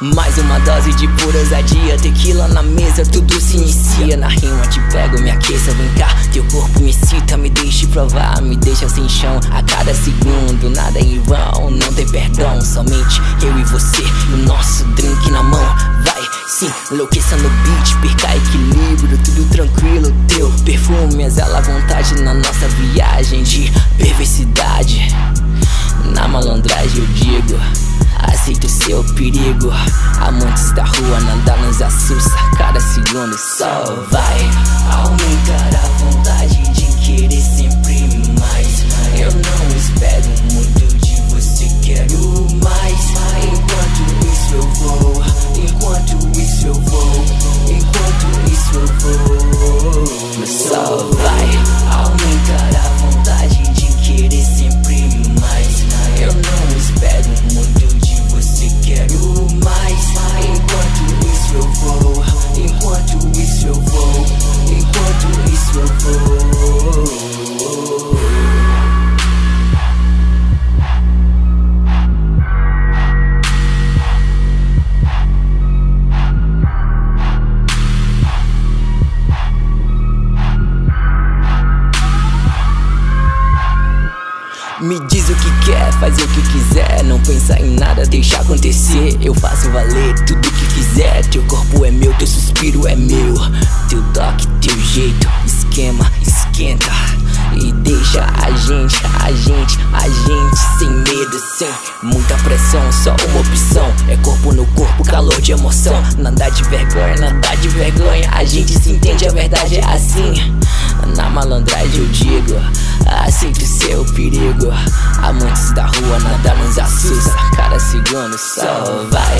Mais uma dose de pura ousadia. Tequila na mesa, tudo se inicia. Na rima te pego, me aqueça, vem cá. Teu corpo me cita, me deixe provar. Me deixa sem chão a cada segundo. Nada em vão, não tem perdão. Somente eu e você, o nosso drink na mão. Vai, sim, enlouqueça no beat Perca equilíbrio, tudo tranquilo. Teu perfume exala vontade na nossa viagem De perversidade Rua, nada nos assusta Cada segundo só vai Aumentar a Me diz o que quer, faz o que quiser. Não pensa em nada, deixa acontecer. Eu faço valer tudo que fizer Teu corpo é meu, teu suspiro é meu. Teu toque, teu jeito, esquema, esquenta E deixa a gente, a gente, a gente Sem medo, sem muita pressão. Só uma opção, é corpo no corpo, calor de emoção. Nada de vergonha, nada de vergonha. A gente se entende, a verdade é assim. Na malandragem eu digo Aceito seu perigo. Amantes da rua, nada nos assusta. Cada segundo só vai